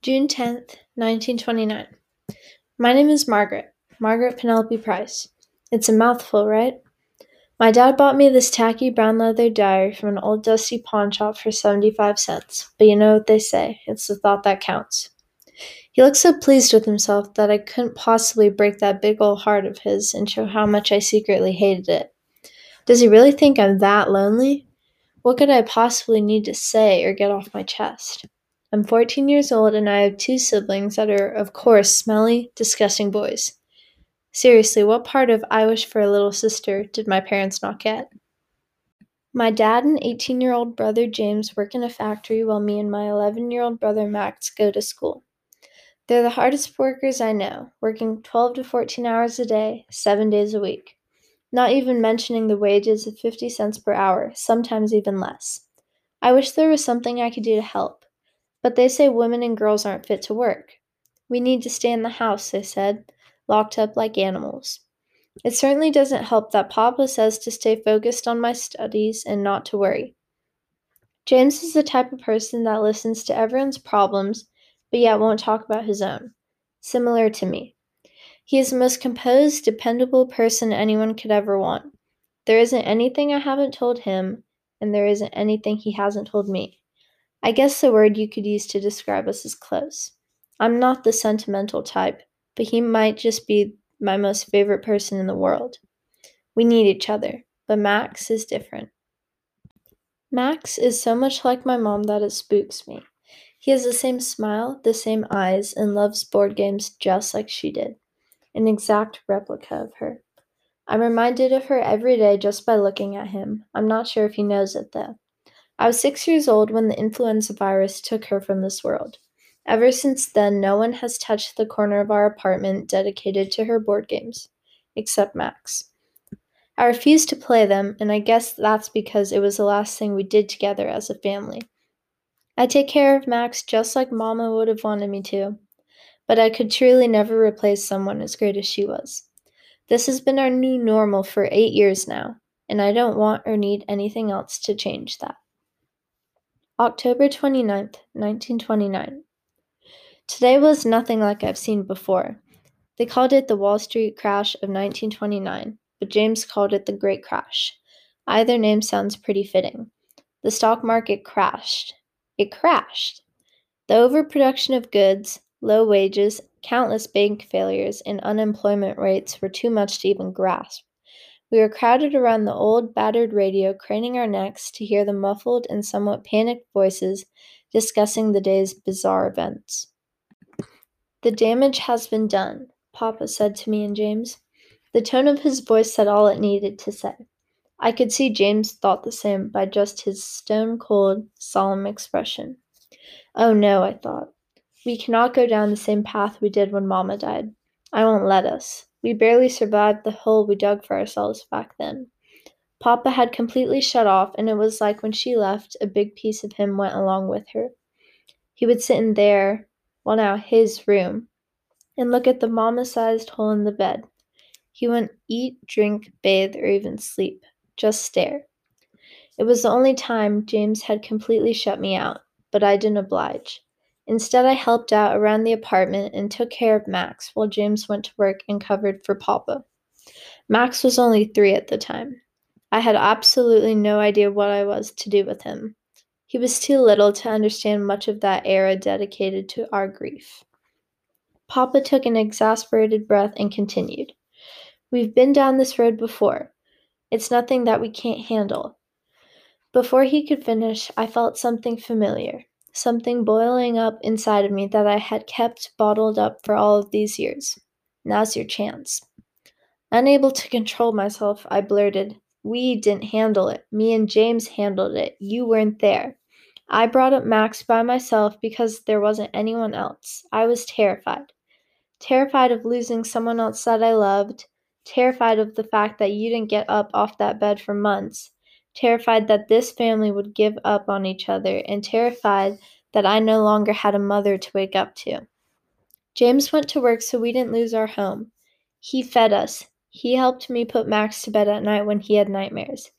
June 10th, 1929. My name is Margaret, Margaret Penelope Price. It's a mouthful, right? My dad bought me this tacky brown leather diary from an old dusty pawn shop for 75 cents, but you know what they say it's the thought that counts. He looked so pleased with himself that I couldn't possibly break that big old heart of his and show how much I secretly hated it. Does he really think I'm that lonely? What could I possibly need to say or get off my chest? I'm 14 years old and I have two siblings that are, of course, smelly, disgusting boys. Seriously, what part of I Wish for a Little Sister did my parents not get? My dad and 18 year old brother James work in a factory while me and my 11 year old brother Max go to school. They're the hardest workers I know, working 12 to 14 hours a day, seven days a week. Not even mentioning the wages of 50 cents per hour, sometimes even less. I wish there was something I could do to help. But they say women and girls aren't fit to work. We need to stay in the house, they said, locked up like animals. It certainly doesn't help that Papa says to stay focused on my studies and not to worry. James is the type of person that listens to everyone's problems, but yet won't talk about his own, similar to me. He is the most composed, dependable person anyone could ever want. There isn't anything I haven't told him, and there isn't anything he hasn't told me. I guess the word you could use to describe us is close. I'm not the sentimental type, but he might just be my most favorite person in the world. We need each other, but Max is different. Max is so much like my mom that it spooks me. He has the same smile, the same eyes, and loves board games just like she did. An exact replica of her. I'm reminded of her every day just by looking at him. I'm not sure if he knows it though. I was six years old when the influenza virus took her from this world. Ever since then, no one has touched the corner of our apartment dedicated to her board games, except Max. I refuse to play them, and I guess that's because it was the last thing we did together as a family. I take care of Max just like Mama would have wanted me to, but I could truly never replace someone as great as she was. This has been our new normal for eight years now, and I don't want or need anything else to change that. October 29th, 1929. Today was nothing like I've seen before. They called it the Wall Street crash of 1929, but James called it the Great Crash. Either name sounds pretty fitting. The stock market crashed. It crashed. The overproduction of goods, low wages, countless bank failures, and unemployment rates were too much to even grasp. We were crowded around the old, battered radio, craning our necks to hear the muffled and somewhat panicked voices discussing the day's bizarre events. The damage has been done, Papa said to me and James. The tone of his voice said all it needed to say. I could see James thought the same by just his stone cold, solemn expression. Oh no, I thought. We cannot go down the same path we did when Mamma died. I won't let us. We barely survived the hole we dug for ourselves back then. Papa had completely shut off, and it was like when she left, a big piece of him went along with her. He would sit in there, well, now his room, and look at the mama sized hole in the bed. He wouldn't eat, drink, bathe, or even sleep, just stare. It was the only time James had completely shut me out, but I didn't oblige. Instead, I helped out around the apartment and took care of Max while James went to work and covered for Papa. Max was only three at the time. I had absolutely no idea what I was to do with him. He was too little to understand much of that era dedicated to our grief. Papa took an exasperated breath and continued. We've been down this road before. It's nothing that we can't handle. Before he could finish, I felt something familiar something boiling up inside of me that I had kept bottled up for all of these years. Now's your chance. Unable to control myself, I blurted, We didn't handle it. Me and James handled it. You weren't there. I brought up Max by myself because there wasn't anyone else. I was terrified. Terrified of losing someone else that I loved. Terrified of the fact that you didn't get up off that bed for months terrified that this family would give up on each other, and terrified that I no longer had a mother to wake up to. James went to work so we didn't lose our home. He fed us. He helped me put Max to bed at night when he had nightmares.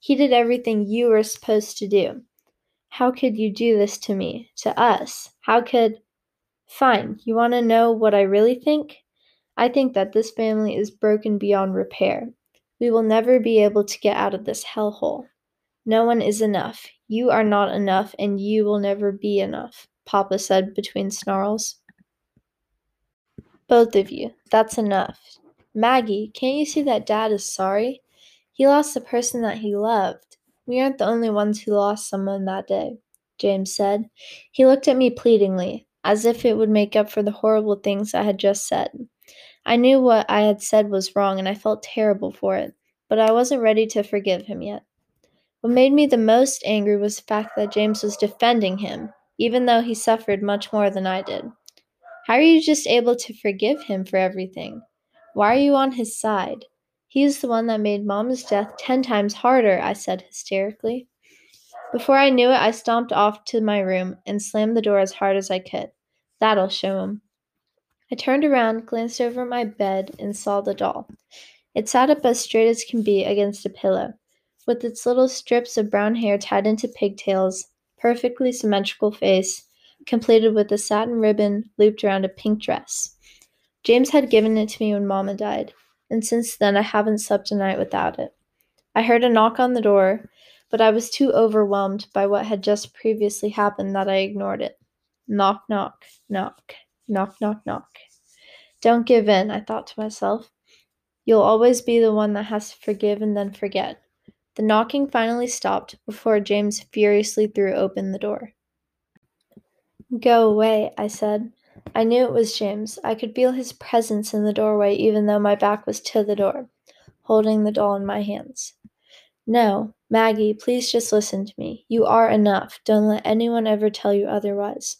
He did everything you were supposed to do. How could you do this to me, to us? How could. Fine, you want to know what I really think? I think that this family is broken beyond repair. We will never be able to get out of this hellhole. No one is enough. You are not enough, and you will never be enough, Papa said between snarls. Both of you. That's enough. Maggie, can't you see that Dad is sorry? He lost the person that he loved. We aren't the only ones who lost someone that day, James said. He looked at me pleadingly, as if it would make up for the horrible things I had just said. I knew what I had said was wrong and I felt terrible for it, but I wasn't ready to forgive him yet. What made me the most angry was the fact that James was defending him, even though he suffered much more than I did. How are you just able to forgive him for everything? Why are you on his side? He's the one that made Mom's death ten times harder, I said hysterically. Before I knew it, I stomped off to my room and slammed the door as hard as I could. That'll show him. I turned around, glanced over my bed, and saw the doll. It sat up as straight as can be against a pillow, with its little strips of brown hair tied into pigtails, perfectly symmetrical face, completed with a satin ribbon looped around a pink dress. James had given it to me when Mama died, and since then I haven't slept a night without it. I heard a knock on the door, but I was too overwhelmed by what had just previously happened that I ignored it. Knock, knock, knock, knock, knock, knock. Don't give in, I thought to myself. You'll always be the one that has to forgive and then forget. The knocking finally stopped before James furiously threw open the door. Go away, I said. I knew it was James. I could feel his presence in the doorway even though my back was to the door, holding the doll in my hands. No, Maggie, please just listen to me. You are enough. Don't let anyone ever tell you otherwise.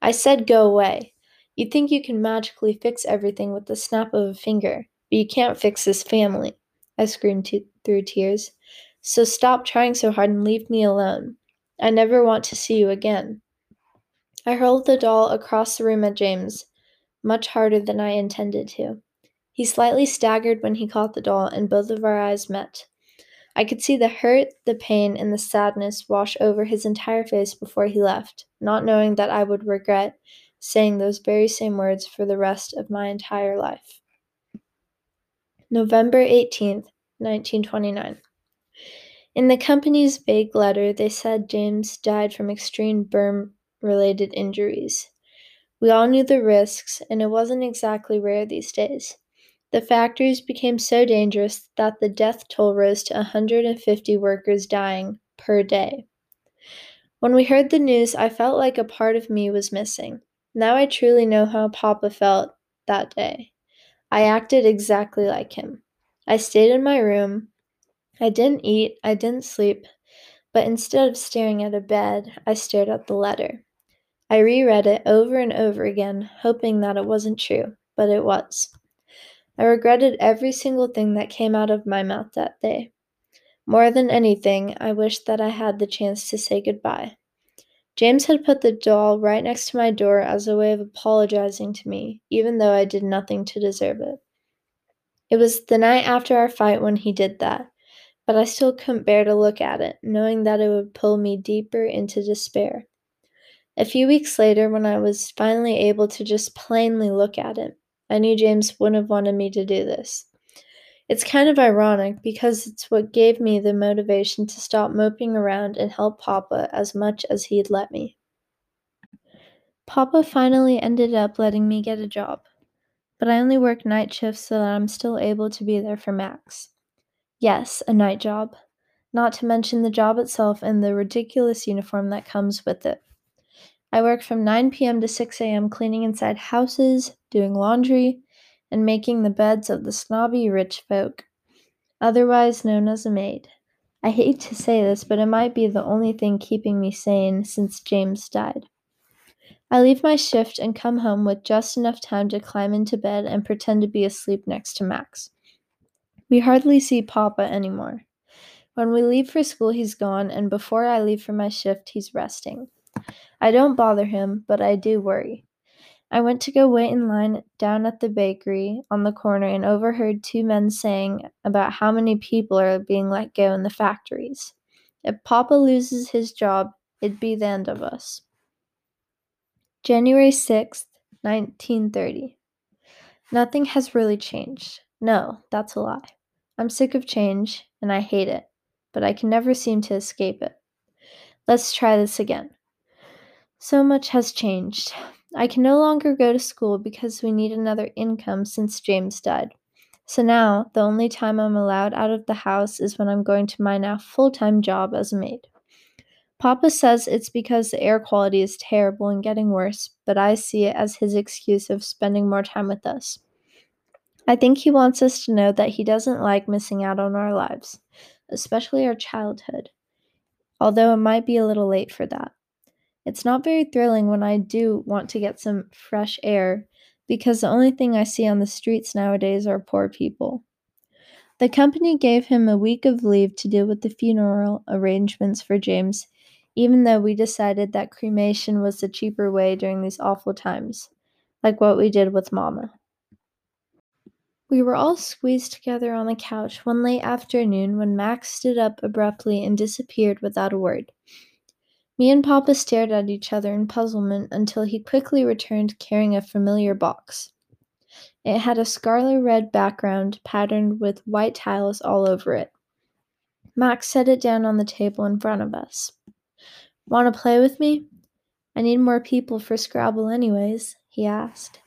I said go away. You think you can magically fix everything with the snap of a finger, but you can't fix this family. I screamed t- through tears. So stop trying so hard and leave me alone. I never want to see you again. I hurled the doll across the room at James, much harder than I intended to. He slightly staggered when he caught the doll, and both of our eyes met. I could see the hurt, the pain, and the sadness wash over his entire face before he left, not knowing that I would regret saying those very same words for the rest of my entire life. November 18th, 1929. In the company's vague letter, they said James died from extreme burn related injuries. We all knew the risks, and it wasn't exactly rare these days. The factories became so dangerous that the death toll rose to 150 workers dying per day. When we heard the news, I felt like a part of me was missing. Now I truly know how Papa felt that day. I acted exactly like him. I stayed in my room. I didn't eat, I didn't sleep, but instead of staring at a bed, I stared at the letter. I reread it over and over again, hoping that it wasn't true, but it was. I regretted every single thing that came out of my mouth that day. More than anything, I wished that I had the chance to say goodbye. James had put the doll right next to my door as a way of apologizing to me, even though I did nothing to deserve it. It was the night after our fight when he did that, but I still couldn't bear to look at it, knowing that it would pull me deeper into despair. A few weeks later, when I was finally able to just plainly look at it, I knew James wouldn't have wanted me to do this. It's kind of ironic because it's what gave me the motivation to stop moping around and help Papa as much as he'd let me. Papa finally ended up letting me get a job, but I only work night shifts so that I'm still able to be there for Max. Yes, a night job, not to mention the job itself and the ridiculous uniform that comes with it. I work from 9 p.m. to 6 a.m. cleaning inside houses, doing laundry, and making the beds of the snobby rich folk, otherwise known as a maid. I hate to say this, but it might be the only thing keeping me sane since James died. I leave my shift and come home with just enough time to climb into bed and pretend to be asleep next to Max. We hardly see Papa anymore. When we leave for school, he's gone, and before I leave for my shift, he's resting. I don't bother him, but I do worry. I went to go wait in line down at the bakery on the corner and overheard two men saying about how many people are being let go in the factories. If Papa loses his job, it'd be the end of us. January 6th, 1930. Nothing has really changed. No, that's a lie. I'm sick of change, and I hate it, but I can never seem to escape it. Let's try this again. So much has changed. I can no longer go to school because we need another income since James died. So now, the only time I'm allowed out of the house is when I'm going to my now full time job as a maid. Papa says it's because the air quality is terrible and getting worse, but I see it as his excuse of spending more time with us. I think he wants us to know that he doesn't like missing out on our lives, especially our childhood, although it might be a little late for that. It's not very thrilling when I do want to get some fresh air because the only thing I see on the streets nowadays are poor people. The company gave him a week of leave to deal with the funeral arrangements for James, even though we decided that cremation was the cheaper way during these awful times, like what we did with Mama. We were all squeezed together on the couch one late afternoon when Max stood up abruptly and disappeared without a word. Me and Papa stared at each other in puzzlement until he quickly returned carrying a familiar box. It had a scarlet red background patterned with white tiles all over it. Max set it down on the table in front of us. Want to play with me? I need more people for Scrabble, anyways, he asked.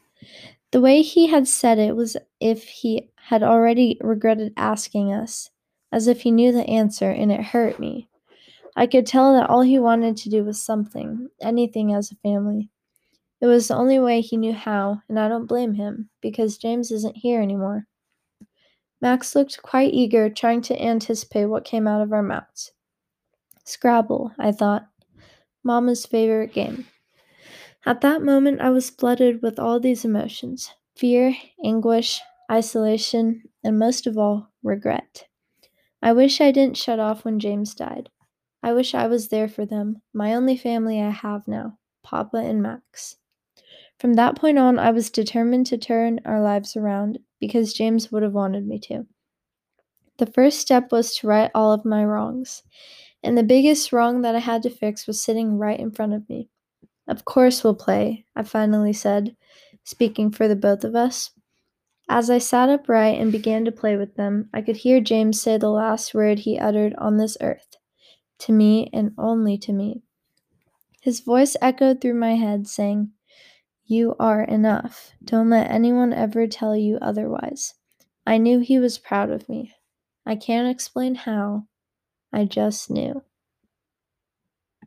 The way he had said it was if he had already regretted asking us, as if he knew the answer, and it hurt me. I could tell that all he wanted to do was something, anything as a family. It was the only way he knew how, and I don't blame him, because James isn't here anymore. Max looked quite eager, trying to anticipate what came out of our mouths. Scrabble, I thought. Mama's favorite game. At that moment, I was flooded with all these emotions fear, anguish, isolation, and most of all, regret. I wish I didn't shut off when James died. I wish I was there for them, my only family I have now, Papa and Max. From that point on, I was determined to turn our lives around because James would have wanted me to. The first step was to right all of my wrongs, and the biggest wrong that I had to fix was sitting right in front of me. Of course, we'll play, I finally said, speaking for the both of us. As I sat upright and began to play with them, I could hear James say the last word he uttered on this earth to me and only to me. His voice echoed through my head, saying, You are enough. Don't let anyone ever tell you otherwise. I knew he was proud of me. I can't explain how. I just knew.